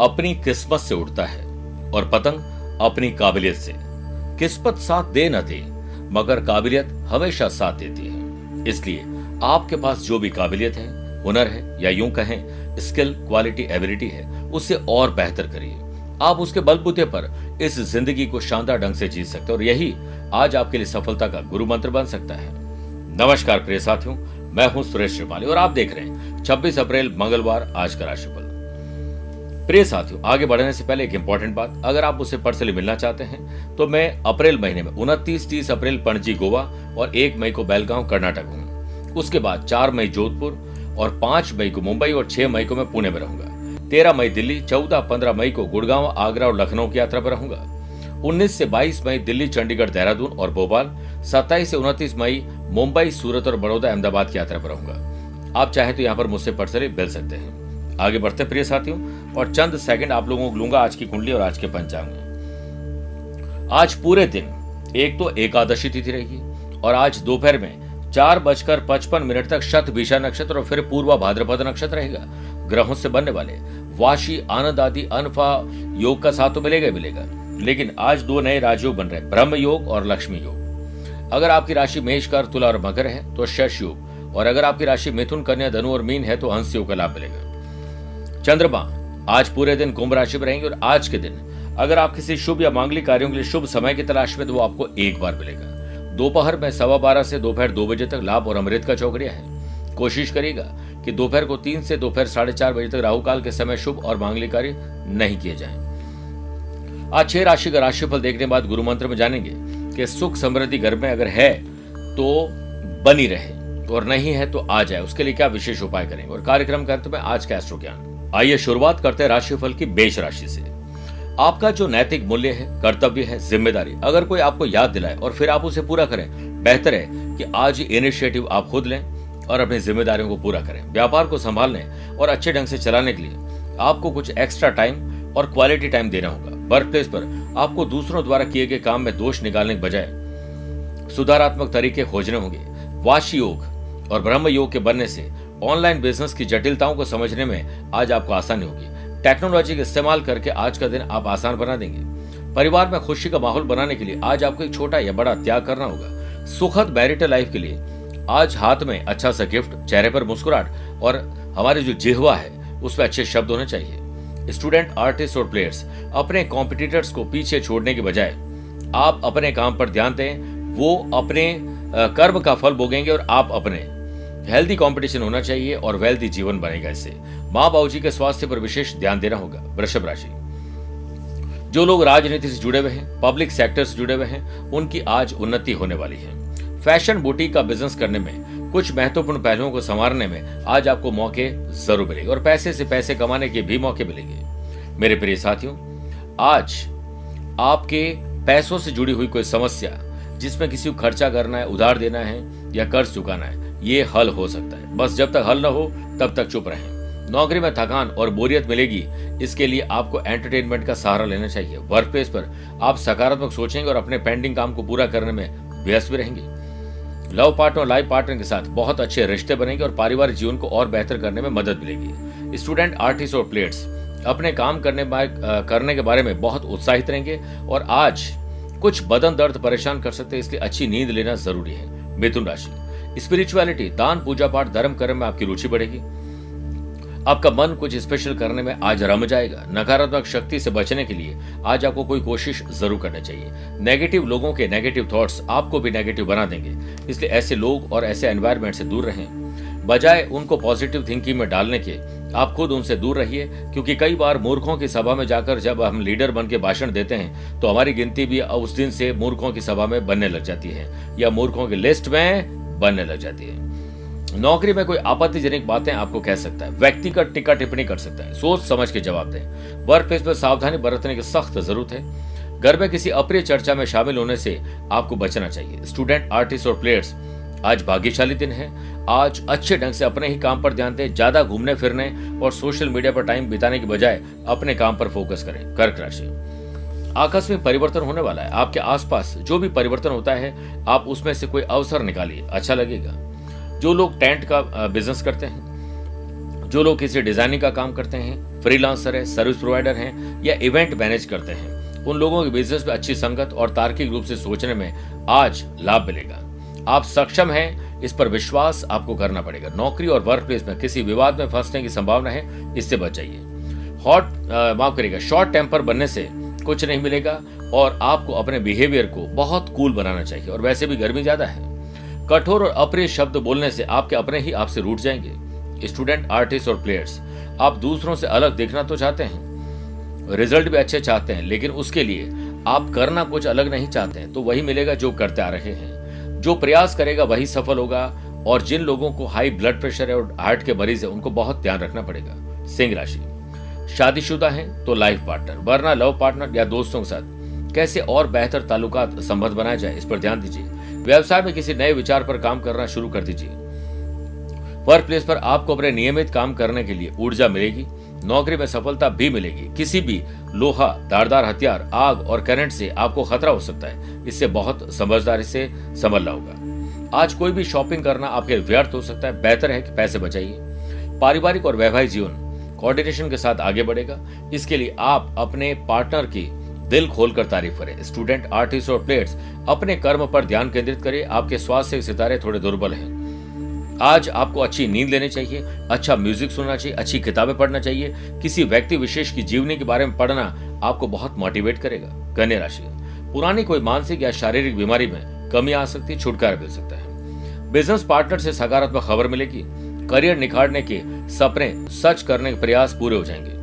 अपनी किस्मत से उड़ता है और पतंग अपनी काबिलियत से। किस्मत साथ दे न दे, मगर काबिलियत हमेशा साथ देती है। इसलिए आपके पास जो भी काबिलियत है, हुनर है या यूँ कहें, स्किल, क्वालिटी, एबिलिटी है, उसे और बेहतर करिए। आप उसके बलबूते पर इस ज़िंदगी को शानदार ढंग से जीत सकते हैं और यही आज आपके लिए सफलता का गुरु मंत्र बन सकता है। नमस्कार प्रिय साथियों, मैं हूँ सुरेश श्रिवाली और आप देख रहे हैं 26 अप्रैल मंगलवार आज का राशिफल। प्रिय साथियों, आगे बढ़ने से पहले एक इंपॉर्टेंट बात। अगर आप मुझसे पर्सनली मिलना चाहते हैं तो मैं अप्रैल महीने में, उनतीस तीस अप्रैल पणजी गोवा और एक मई को बेलगांव, कर्नाटक हूँ। उसके बाद चार मई जोधपुर और पाँच मई को मुंबई और छह मई को मैं पुणे में रहूँगा। तेरह मई दिल्ली, चौदह पंद्रह मई को गुड़गांव, आगरा और लखनऊ की यात्रा पर रहूँगा। उन्नीस से बाईस मई दिल्ली, चंडीगढ़, देहरादून और भोपाल। सत्ताईस से उनतीस मई मुंबई, सूरत और बड़ौदा, अहमदाबाद की यात्रा पर रहूँगा। आप चाहे तो यहाँ पर मुझसे पर्सनली मिल सकते हैं। आगे बढ़ते प्रिय साथियों। और चंद सेकंड आप लोगों को लूँगा आज की कुंडली और आज के पंचांग। में आज पूरे दिन, एक तो एकादशी तिथि रहेगी और आज दोपहर में चार बजकर पचपन मिनट तक शत भीषा नक्षत्र और फिर पूर्वा भाद्रपद नक्षत्र रहेगा। ग्रहों से बनने वाले वाशी, आनंद आदि, अनफा योग का साथ तो मिलेगा मिलेगा। लेकिन आज दो नए राजयोग बन रहे ब्रह्म योग और लक्ष्मी योग। अगर आपकी राशि मेष कर तुला और मकर है तो शश योग। और अगर आपकी राशि मिथुन, कन्या, धनु और मीन है तो हंस योग का लाभ मिलेगा। चंद्रमा आज पूरे दिन कुंभ राशि में रहेंगे और आज के दिन, अगर आप किसी शुभ या मांगलिक कार्यों के लिए शुभ समय की तलाश में तो वो आपको एक बार मिलेगा। दोपहर में सवा बारह से दोपहर दो बजे तक लाभ और अमृत का चौकड़िया है। कोशिश करेगा कि दोपहर को तीन से दोपहर साढ़े चार बजे तक राहु काल के समय शुभ और मांगलिक कार्य नहीं किए जाए। आज छह राशि का राशिफल देखने बाद गुरु मंत्र में जानेंगे कि सुख समृद्धि घर में अगर है तो बनी रहे, और नहीं है तो आ जाए। उसके लिए क्या विशेष उपाय करेंगे? और कार्यक्रम के अंत में आज का एस्ट्रो ज्ञान आइए शुरुआत करते हैं राशिफल की बेच राशि से। आपका जो नैतिक मूल्य है, कर्तव्य है, ज़िम्मेदारी, अगर कोई आपको याद दिलाए और फिर आप उसे पूरा करें, बेहतर है कि आज इनिशिएटिव आप खुद लें और अपनी जिम्मेदारियों को पूरा करें। व्यापार को संभालने और अच्छे ढंग से चलाने के लिए आपको कुछ एक्स्ट्रा टाइम और क्वालिटी टाइम देना होगा। वर्क प्लेस पर आपको दूसरों द्वारा किए गए काम में दोष निकालने के बजाय सुधारात्मक तरीके खोजने होंगे। वाश योग और ब्रह्म योग के बनने से ऑनलाइन बिज़नेस की जटिलताओं को समझने में आज आपको आसानी होगी। टेक्नोलॉजी का इस्तेमाल करके आज का दिन आप आसान बना देंगे। परिवार में खुशी का माहौल बनाने के लिए आज आपको एक छोटा या बड़ा त्याग करना होगा। सुखद मैरिटल लाइफ के लिए आज हाथ में अच्छा सा गिफ्ट, चेहरे पर मुस्कुराहट और हमारे जो जिहवा है, उसमें अच्छे शब्द होने चाहिए। स्टूडेंट, आर्टिस्ट और प्लेयर्स, अपने कॉम्पिटिटर्स को पीछे छोड़ने के बजाय आप अपने काम पर ध्यान दें, वो अपने कर्म का फल भोगेंगे और आप अपने हेल्दी कंपटीशन होना चाहिए और वेल्दी जीवन बनेगा इससे। माँ बाबू जी के स्वास्थ्य पर विशेष ध्यान देना होगा, वृषभ राशि। जो लोग राजनीति से जुड़े हुए हैं पब्लिक सेक्टर से जुड़े हुए हैं, उनकी आज उन्नति होने वाली है। फ़ैशन बुटीक का बिज़नेस करने में, कुछ महत्वपूर्ण पहलुओं को संवारने में आज आपको मौके ज़रूर मिलेंगे और पैसे से पैसे कमाने के भी मौके मिलेंगे। मेरे प्रिय साथियों, आज आपके पैसों से जुड़ी हुई कोई समस्या, जिसमें किसी को खर्चा करना है, उधार देना है या कर्ज चुकाना है ये हल हो सकता है। बस जब तक हल न हो, तब तक चुप रहें। नौकरी में थकान और बोरियत मिलेगी, इसके लिए आपको एंटरटेनमेंट का सहारा लेना चाहिए। वर्क प्लेस पर आप सकारात्मक सोचेंगे और अपने पेंडिंग काम को पूरा करने में व्यस्त भी रहेंगे। लव पार्टनर लाइफ पार्टनर के साथ बहुत अच्छे रिश्ते बनेंगे और पारिवारिक जीवन को और बेहतर करने में मदद मिलेगी। स्टूडेंट आर्टिस्ट और प्लेयर्स अपने काम करने करने के बारे में बहुत उत्साहित रहेंगे और आज कुछ बदन दर्द परेशान कर सकते हैं, इसलिए अच्छी नींद लेना ज़रूरी है। मिथुन राशि स्पिरिचुअलिटी दान, पूजा पाठ, धर्म, कर्म में आपकी रुचि बढ़ेगी। आपका मन कुछ स्पेशल करने में आज रम जाएगा। नकारात्मक शक्ति से बचने के लिए आज आपको कोई कोशिश ज़रूर करनी चाहिए। नेगेटिव लोगों के नेगेटिव थॉट्स आपको भी नेगेटिव बना देंगे। इसलिए ऐसे लोग और ऐसे एनवायरमेंट से दूर रहें। बजाय उनको पॉजिटिव थिंकिंग में डालने के, आप खुद उनसे दूर रहिए। क्योंकि कई बार मूर्खों की सभा में जाकर जब हम लीडर बन के भाषण देते हैं तो हमारी गिनती भी उस दिन से मूर्खों की सभा में बनने लग जाती है। या मूर्खों की लिस्ट में बनने लग जाती है। नौकरी में कोई आपत्तिजनक बातें आपको कह सकता है व्यक्तिगत टिक्का टिप्पणी कर सकता है, सोच समझ के जवाब दें। वर्क प्लेस पर सावधानी बरतने की सख्त ज़रूरत है। घर में किसी अप्रिय चर्चा में शामिल होने से आपको बचना चाहिए। स्टूडेंट, आर्टिस्ट और प्लेयर्स, आज भाग्यशाली दिन है। आज अच्छे ढंग से अपने ही काम पर ध्यान दें, ज़्यादा घूमने फिरने और सोशल मीडिया पर टाइम बिताने की बजाय अपने काम पर फोकस करें। कर्क राशि। आकस्मिक परिवर्तन होने वाला है। आपके आसपास जो भी परिवर्तन होता है, आप उसमें से कोई अवसर निकालिए। अच्छा लगेगा। जो लोग टेंट का बिज़नेस करते हैं, जो लोग किसी डिज़ाइनिंग का काम करते हैं, फ्रीलांसर है, सर्विस प्रोवाइडर हैं, या इवेंट मैनेज करते हैं, उन लोगों के बिज़नेस में अच्छी संगत और तार्किक रूप से सोचने में आज लाभ मिलेगा। आप सक्षम हैं, इस पर विश्वास आपको करना पड़ेगा। नौकरी और वर्क प्लेस में किसी विवाद में फंसने की संभावना है, इससे बचाइए। हॉट माफ़ करिएगा शॉर्ट टेम्पर बनने से कुछ नहीं मिलेगा और आपको अपने बिहेवियर को बहुत कूल बनाना चाहिए। और वैसे भी गर्मी ज़्यादा है। कठोर और अप्रिय शब्द बोलने से आपके अपने ही आपसे रूट जाएँगे। स्टूडेंट आर्टिस्ट और प्लेयर्स आप दूसरों से अलग देखना तो चाहते हैं। रिज़ल्ट भी अच्छे चाहते हैं, लेकिन उसके लिए आप करना कुछ अलग नहीं चाहते हैं। तो वही मिलेगा जो करते आ रहे हैं। जो प्रयास करेगा वही सफल होगा। और जिन लोगों को हाई ब्लड प्रेशर है और हार्ट के मरीज़ है, उनको बहुत ध्यान रखना पड़ेगा। सिंह राशि। शादीशुदा है तो लाइफ पार्टनर, वरना लव पार्टनर या दोस्तों के साथ कैसे और बेहतर ताल्लुकात संबंध बनाया जाए, इस पर ध्यान दीजिए। व्यवसाय में किसी नए विचार पर काम करना शुरू कर दीजिए। वर्क प्लेस पर आपको अपने नियमित काम करने के लिए ऊर्जा मिलेगी, नौकरी में सफलता भी मिलेगी। किसी भी लोहा, धारदार, हथियार, आग और करंट से आपको खतरा हो सकता है। इससे बहुत समझदारी से संभलना होगा। आज कोई भी शॉपिंग करना आपके व्यर्थ हो सकता है। बेहतर है कि पैसे बचाइए। पारिवारिक और वैवाहिक जीवन कोऑर्डिनेशन के साथ आगे बढ़ेगा। इसके लिए आप अपने पार्टनर की दिल खोलकर तारीफ़ करें। स्टूडेंट आर्टिस्ट और प्लेयर्स अपने कर्म पर ध्यान केंद्रित करें। आपके स्वास्थ्य के सितारे थोड़े दुर्बल हैं। आज आपको अच्छी नींद लेनी चाहिए अच्छा म्यूज़िक सुनना चाहिए, अच्छी किताबें पढ़ना चाहिए। किसी व्यक्ति विशेष की जीवनी के बारे में पढ़ना आपको बहुत मोटिवेट करेगा। कन्या राशि। पुरानी कोई मानसिक या शारीरिक बीमारी में कमी आ सकती है छुटकारा मिल सकता है। बिज़नेस पार्टनर से सकारात्मक खबर मिलेगी। करियर निखारने के सपने सच करने के प्रयास पूरे हो जाएँगे।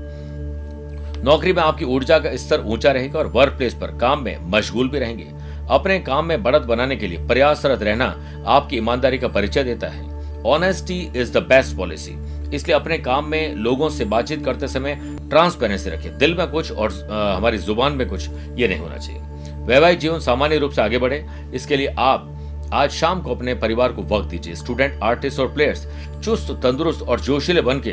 नौकरी में आपकी ऊर्जा का स्तर ऊँचा रहेगा और वर्क प्लेस पर काम में मशगूल भी रहेंगे। अपने काम में बढ़त बनाने के लिए प्रयासरत रहना आपकी ईमानदारी का परिचय देता है। Honesty is the best policy इसलिए अपने काम में लोगों से बातचीत करते समय ट्रांसपेरेंसी रखें। दिल में कुछ और हमारी ज़ुबान में कुछ ये नहीं होना चाहिए। वैवाहिक जीवन सामान्य रूप से आगे बढ़े। इसके लिए आप आज शाम को अपने परिवार को वक्त दीजिए। स्टूडेंट आर्टिस्ट और प्लेयर्स चुस्त, तंदुरुस्त और जोशीले बन के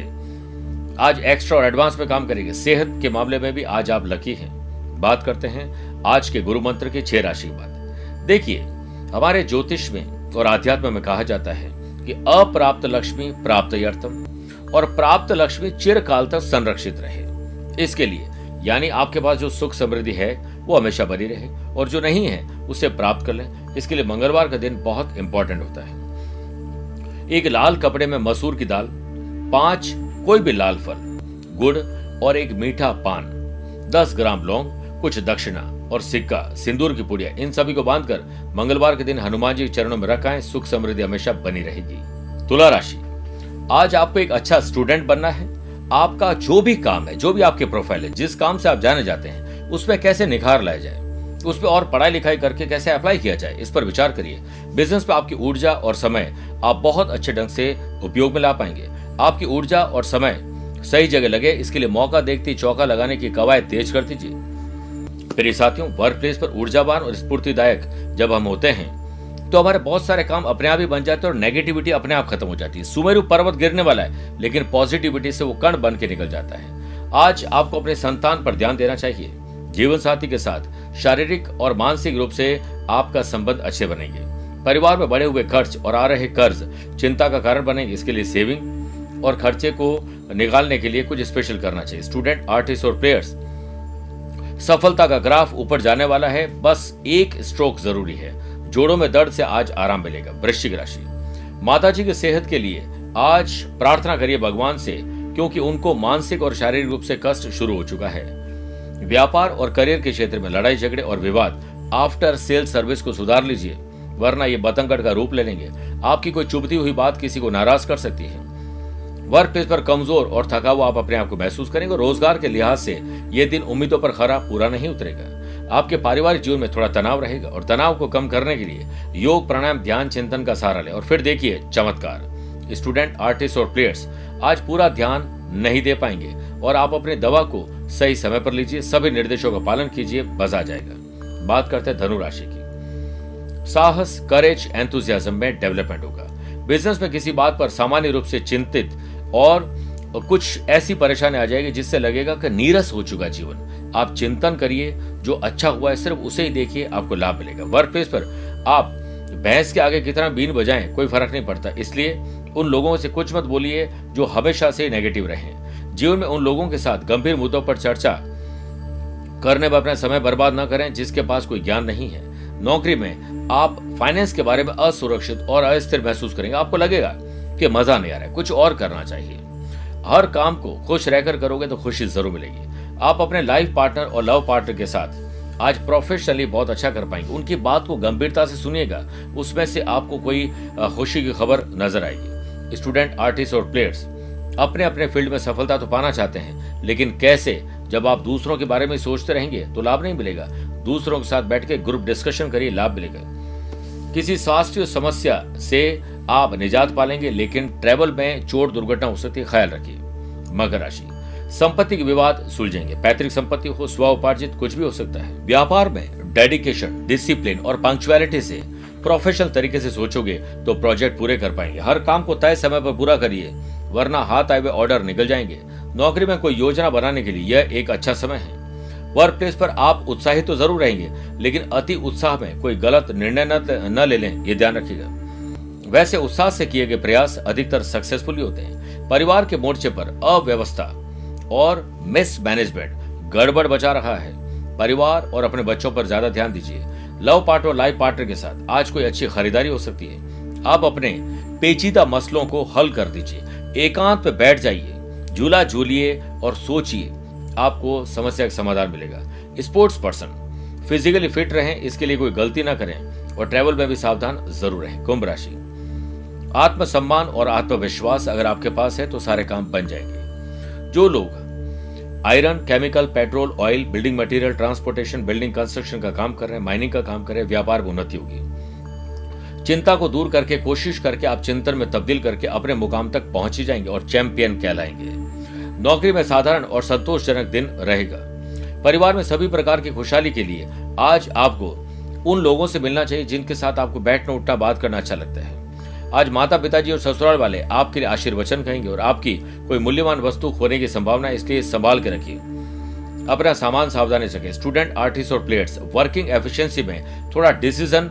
आज एक्स्ट्रा और एडवांस में काम करेंगे। सेहत के मामले में भी आज आप लकी हैं। बात करते हैं आज के गुरु मंत्र की छह राशि की बात। देखिए, हमारे ज्योतिष में और आध्यात्म में कहा जाता है कि अप्राप्त लक्ष्मी प्राप्त अर्थम और प्राप्त लक्ष्मी चिरकाल तक संरक्षित रहे। इसके लिए, यानी आपके पास जो सुख समृद्धि है वो हमेशा बनी रहे और जो नहीं है, उसे प्राप्त कर लें। इसके लिए मंगलवार का दिन बहुत इंपॉर्टेंट होता है। एक लाल कपड़े में मसूर की दाल, पाँच कोई भी लाल फल, गुड़ और एक मीठा पान, दस ग्राम लौंग, कुछ दक्षिणा और सिक्का, सिंदूर की पुड़िया, इन सभी को बांधकर मंगलवार के दिन हनुमान जी के चरणों में रखाएँ सुख समृद्धि हमेशा बनी रहेगी। तुला राशि, आज आपको एक अच्छा स्टूडेंट बनना है। आपका जो भी काम है, जो भी आपके प्रोफ़ाइल है, जिस काम से आप जाने जाते हैं उसमें कैसे निखार लाया जाए? उस पर और पढ़ाई लिखाई करके कैसे अप्लाई किया जाए? इस पर विचार करिए। बिज़नेस में आपकी ऊर्जा और समय आप बहुत अच्छे ढंग से उपयोग में ला पाएँगे। आपकी ऊर्जा और समय सही जगह लगे, इसके लिए मौका देखते, चौका लगाने की कवायद तेज कर दीजिए। प्रिय साथियों वर्क प्लेस पर ऊर्जावान और स्फूर्तिदायक जब हम होते हैं तो हमारे बहुत सारे काम अपने आप ही बन जाते हैं और नेगेटिविटी अपने आप खत्म हो जाती है। सुमेरु पर्वत गिरने वाला है, लेकिन पॉजिटिविटी से वो कण बन के निकल जाता है। आज आपको अपने संतान पर ध्यान देना चाहिए। जीवन साथी के साथ शारीरिक और मानसिक रूप से आपका संबंध अच्छे बनेंगे। परिवार में बढ़े हुए खर्च और आ रहे कर्ज चिंता का कारण बनेंगे इसके लिए सेविंग और खर्चे को निकालने के लिए कुछ स्पेशल करना चाहिए। स्टूडेंट आर्टिस्ट और प्लेयर्स सफलता का ग्राफ ऊपर जाने वाला है। बस एक स्ट्रोक ज़रूरी है। जोड़ों में दर्द से आज आराम मिलेगा। वृश्चिक राशि माता जी की सेहत के लिए आज प्रार्थना करिए भगवान से, क्योंकि उनको मानसिक और शारीरिक रूप से कष्ट शुरू हो चुका है। व्यापार और करियर के क्षेत्र में लड़ाई, झगड़े और विवाद आफ्टर सेल सर्विस को सुधार लीजिए, वरना ये बतंगड़ का रूप ले लेंगे। आपकी कोई चुभती हुई बात किसी को नाराज़ कर सकती है। वर्क प्लेस पर कमज़ोर और थका हुआ आप अपने आप को महसूस करेंगे रोज़गार के लिहाज से ये दिन उम्मीदों पर खरा पूरा नहीं उतरेगा। आपके पारिवारिक जीवन में थोड़ा तनाव रहेगा और तनाव को कम करने के लिए योग, प्राणायाम, ध्यान, चिंतन का सहारा ले। और फिर देखिए, चमत्कार। स्टूडेंट आर्टिस्ट और प्लेयर्स आज पूरा ध्यान नहीं दे पाएँगे और आप अपने दवा को सही समय पर लीजिए, सभी निर्देशों का पालन कीजिए बजा जाएगा। बात करते हैं धनु राशि की। साहस करेज एंथुजियाज्म में डेवलपमेंट होगा। बिज़नेस में किसी बात पर सामान्य रूप से चिंतित और कुछ ऐसी परेशानी आ जाएगी जिससे लगेगा कि नीरस हो चुका जीवन। आप चिंतन करिए, जो अच्छा हुआ है सिर्फ़ उसे ही देखिए, आपको लाभ मिलेगा। वर्क प्लेस पर आप भैंस के आगे कितना बीन बजाएँ, कोई फ़र्क नहीं पड़ता। इसलिए उन लोगों से कुछ मत बोलिए जो हमेशा से नेगेटिव रहे। जीवन में उन लोगों के साथ गंभीर मुद्दों पर चर्चा करने में अपना समय बर्बाद न करें, जिसके पास कोई ज्ञान नहीं है। नौकरी में आप फाइनेंस के बारे में असुरक्षित और अस्थिर महसूस करेंगे। आपको लगेगा कि मज़ा नहीं आ रहा है। कुछ और करना चाहिए। हर काम को खुश रहकर करोगे तो खुशी ज़रूर मिलेगी। आप अपने लाइफ पार्टनर और लव पार्टनर के साथ आज प्रोफेशनली बहुत अच्छा कर पाएँगे। उनकी बात को गंभीरता से सुनिएगा। उसमें से आपको कोई खुशी की खबर नज़र आएगी। स्टूडेंट आर्टिस्ट और प्लेयर्स अपने अपने फ़ील्ड में सफलता तो पाना चाहते हैं, लेकिन कैसे? जब आप दूसरों के बारे में सोचते रहेंगे तो लाभ नहीं मिलेगा। दूसरों के साथ बैठ के ग्रुप डिस्कशन करिए, लाभ मिलेगा। किसी स्वास्थ्य समस्या से आप निजात पालेंगे, लेकिन ट्रेवल में चोट दुर्घटना हो सकती है, ख्याल रखिए। मकर राशि। संपत्ति के विवाद सुलझेंगे। पैतृक संपत्ति हो, स्व उपार्जित कुछ भी हो सकता है। व्यापार में डेडिकेशन डिसिप्लिन और पंक्चुअलिटी से प्रोफेशनल तरीके से सोचोगे तो प्रोजेक्ट पूरे कर पाएँगे। हर काम को तय समय पर पूरा करिए, वरना हाथ आए हुए ऑर्डर निकल जाएँगे। नौकरी में कोई योजना बनाने के लिए यह एक अच्छा समय है। वर्क प्लेस पर आप उत्साहित तो ज़रूर रहेंगे, लेकिन अति उत्साह में कोई गलत निर्णय न ले लें ये ध्यान रखिएगा। वैसे उत्साह से किए गए प्रयास अधिकतर सक्सेसफुल होते हैं। परिवार के मोर्चे पर अव्यवस्था और मिसमैनेजमेंट गड़बड़ बचा रहा है। परिवार और अपने बच्चों पर ज़्यादा ध्यान दीजिए। लव पार्टनर और लाइफ पार्टनर के साथ। आज कोई अच्छी खरीदारी हो सकती है। आप अपने पेचीदा मसलों को हल कर दीजिए। एकांत पे बैठ जाइए। झूला झूलिए और सोचिए। आपको समस्या का समाधान मिलेगा। स्पोर्ट्स पर्सन, फिजिकली फिट रहें, इसके लिए कोई गलती ना करें और ट्रेवल में भी सावधान ज़रूर रहें। कुंभ राशि। आत्मसम्मान और आत्मविश्वास अगर आपके पास है तो सारे काम बन जाएँगे। जो लोग iron, chemical, petrol, oil, building material, transportation, building construction का काम कर रहे हैं, माइनिंग का काम कर रहे हैं, व्यापार में उन्नति होगी। चिंता को दूर करके, कोशिश करके आप चिंतन में तब्दील करके अपने मुकाम तक पहुँच ही जाएँगे और चैंपियन कहलाएँगे। नौकरी में साधारण और संतोषजनक दिन रहेगा। परिवार में सभी प्रकार की खुशहाली के लिए आज आपको उन लोगों से मिलना चाहिए जिनके साथ आपको बैठना उठना बात करना अच्छा लगता है। आज माता पिताजी और ससुराल वाले आपके लिए आशीर्वचन कहेंगे और आपकी कोई मूल्यवान वस्तु खोने की संभावना है इसलिए संभाल के रखिए। अपना सामान सावधानी सके। स्टूडेंट आर्टिस्ट और प्लेयर्स वर्किंग एफिशिएंसी में थोड़ा डिसीज़न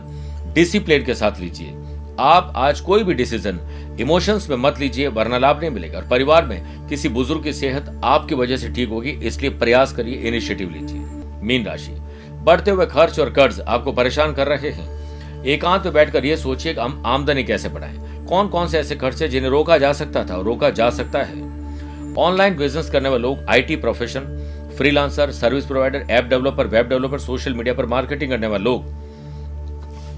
डिसिप्लिन के साथ लीजिए। आप आज कोई भी डिसीज़न इमोशंस में मत लीजिए, वरना लाभ नहीं मिलेगा। और परिवार में किसी बुज़ुर्ग की सेहत आपकी वजह से ठीक होगी, इसलिए प्रयास करिए इनिशिएटिव लीजिए। मीन राशि, बढ़ते हुए खर्च और कर्ज आपको परेशान कर रहे हैं। एकांत में बैठकर यह सोचिए कि हम आमदनी कैसे बढ़ाएँ। कौन कौन से ऐसे खर्चे जिन्हें रोका जा सकता था? रोका जा सकता है। ऑनलाइन बिज़नेस करने वाले लोग, IT profession, freelancer, service provider, app developer, web developer, social media पर मार्केटिंग करने वाले लोग,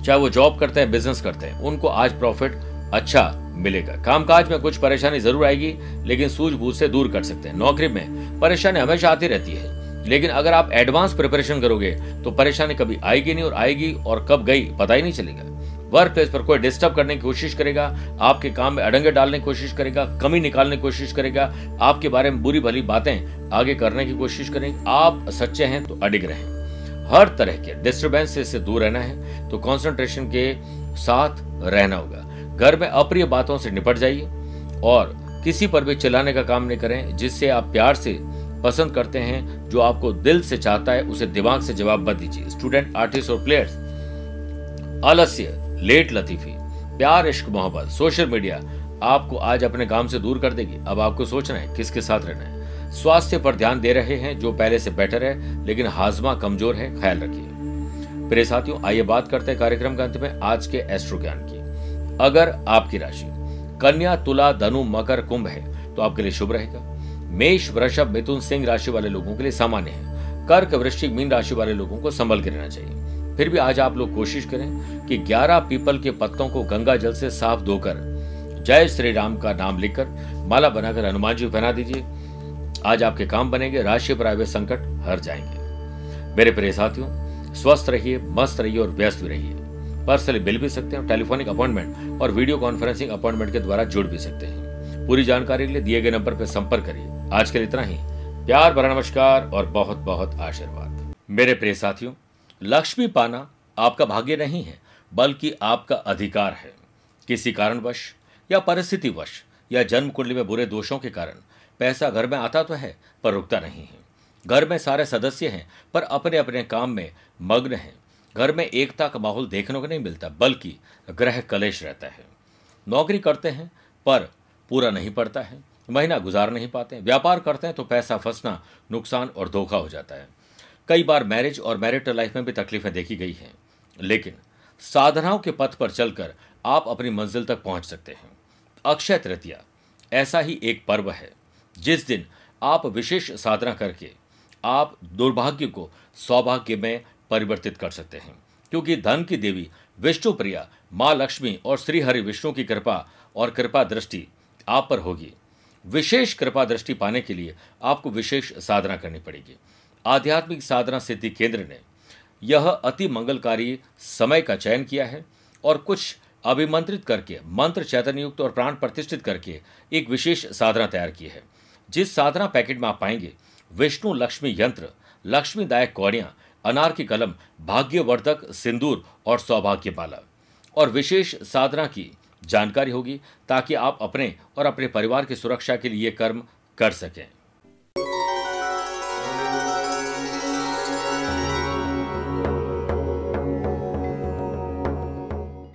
चाहे वो जॉब करते हैं, बिज़नेस करते हैं, उनको आज प्रॉफिट अच्छा मिलेगा। कामकाज में कुछ परेशानी ज़रूर आएगी, लेकिन सूझबूझ से दूर कर सकते हैं। नौकरी में परेशानी हमेशा आती रहती है। लेकिन अगर आप एडवांस प्रिपरेशन करोगे तो परेशानी कभी आएगी नहीं और आएगी और कब गई, पता ही नहीं चलेगा। वर्क प्लेस पर कोई डिस्टर्ब करने की कोशिश करेगा, आपके काम में अडंगे डालने की कोशिश करेगा, कमी निकालने की कोशिश करेगा, आपके बारे में बुरी भली बातें आगे करने की कोशिश करेंगे आप सच्चे हैं तो अडिग रहें। हर तरह के डिस्टर्बेंस से दूर रहना है तो कॉन्सेंट्रेशन के साथ रहना होगा। घर में अप्रिय बातों से निपट जाइए और किसी पर भी चिल्लाने का काम नहीं करें, जिससे आप प्यार से पसंद करते हैं, जो आपको दिल से चाहता है, उसे दिमाग से जवाब मत दीजिए। स्टूडेंट आर्टिस्ट और प्लेयर्स आलस्य लेट लतीफी, प्यार, इश्क, मोहब्बत। सोशल मीडिया आपको आज अपने काम से दूर कर देगी। अब आपको सोचना है, किसके साथ रहना है। स्वास्थ्य पर ध्यान दे रहे हैं, जो पहले से बेटर है, लेकिन हाजमा कमज़ोर है, ख्याल रखिए। प्रिय साथियों, आइए बात करते हैं कार्यक्रम के अंत में, आज के एस्ट्रो ज्ञान की। अगर आपकी राशि कन्या, तुला, धनु, मकर, कुंभ है तो आपके लिए शुभ रहेगा। मेष, वृषभ, मिथुन, सिंह राशि वाले लोगों के लिए सामान्य है। कर्क, वृश्चिक, मीन राशि वाले लोगों को संभल के रहना चाहिए। फिर भी आज आप लोग कोशिश करें कि 11 पीपल के पत्तों को गंगा जल से साफ़ धोकर, जय श्री राम का नाम लिखकर माला बनाकर हनुमान जी पहना दीजिए। आज आपके काम बनेंगे, राशि पर आए संकट हर जाएँगे। मेरे प्रिय साथियों, स्वस्थ रहिए, मस्त रहिए और व्यस्त भी रहिए। पर्सनली मिल भी सकते हैं, टेलीफोनिक अपॉइंटमेंट और वीडियो कॉन्फ्रेंसिंग अपॉइंटमेंट के द्वारा जुड़ भी सकते हैं। पूरी जानकारी के लिए दिए गए नंबर पर संपर्क करिए। आज के लिए इतना ही। प्यार, भरा नमस्कार और बहुत बहुत आशीर्वाद। मेरे प्रिय साथियों, लक्ष्मी पाना आपका भाग्य नहीं है, बल्कि आपका अधिकार है। किसी कारणवश या परिस्थितिवश या जन्म कुंडली में बुरे दोषों के कारण पैसा घर में आता तो है, पर रुकता नहीं है। घर में सारे सदस्य हैं, पर अपने अपने काम में मग्न हैं। घर में एकता का माहौल देखने को नहीं मिलता, बल्कि ग्रह कलेश रहता है। नौकरी करते हैं, पर पूरा नहीं पड़ता है। महीना गुजार नहीं पाते व्यापार करते हैं तो पैसा फंसना, नुकसान और धोखा हो जाता है। कई बार मैरिज और मैरिटल लाइफ में भी तकलीफें देखी गई हैं। लेकिन साधनाओं के पथ पर चलकर आप अपनी मंजिल तक पहुँच सकते हैं। अक्षय तृतीया, ऐसा ही एक पर्व है, जिस दिन आप विशेष साधना करके आप दुर्भाग्य को सौभाग्य में परिवर्तित कर सकते हैं। क्योंकि धन की देवी विष्णु प्रिया माँ लक्ष्मी और श्री हरि विष्णु की कृपा और कृपा दृष्टि आप पर होगी। विशेष कृपा दृष्टि पाने के लिए आपको विशेष साधना करनी पड़ेगी। आध्यात्मिक साधना सिद्धि केंद्र ने यह अति मंगलकारी समय का चयन किया है और कुछ अभिमंत्रित करके, मंत्र चैतन्य युक्त और प्राण प्रतिष्ठित करके एक विशेष साधना तैयार की है। जिस साधना पैकेट में आप पाएँगे, विष्णु लक्ष्मी यंत्र, लक्ष्मीदायक कौड़ियाँ, अनार की कलम, भाग्यवर्धक सिंदूर और सौभाग्य माला और विशेष साधना की जानकारी होगी ताकि आप अपने और अपने परिवार की सुरक्षा के लिए कर्म कर सकें।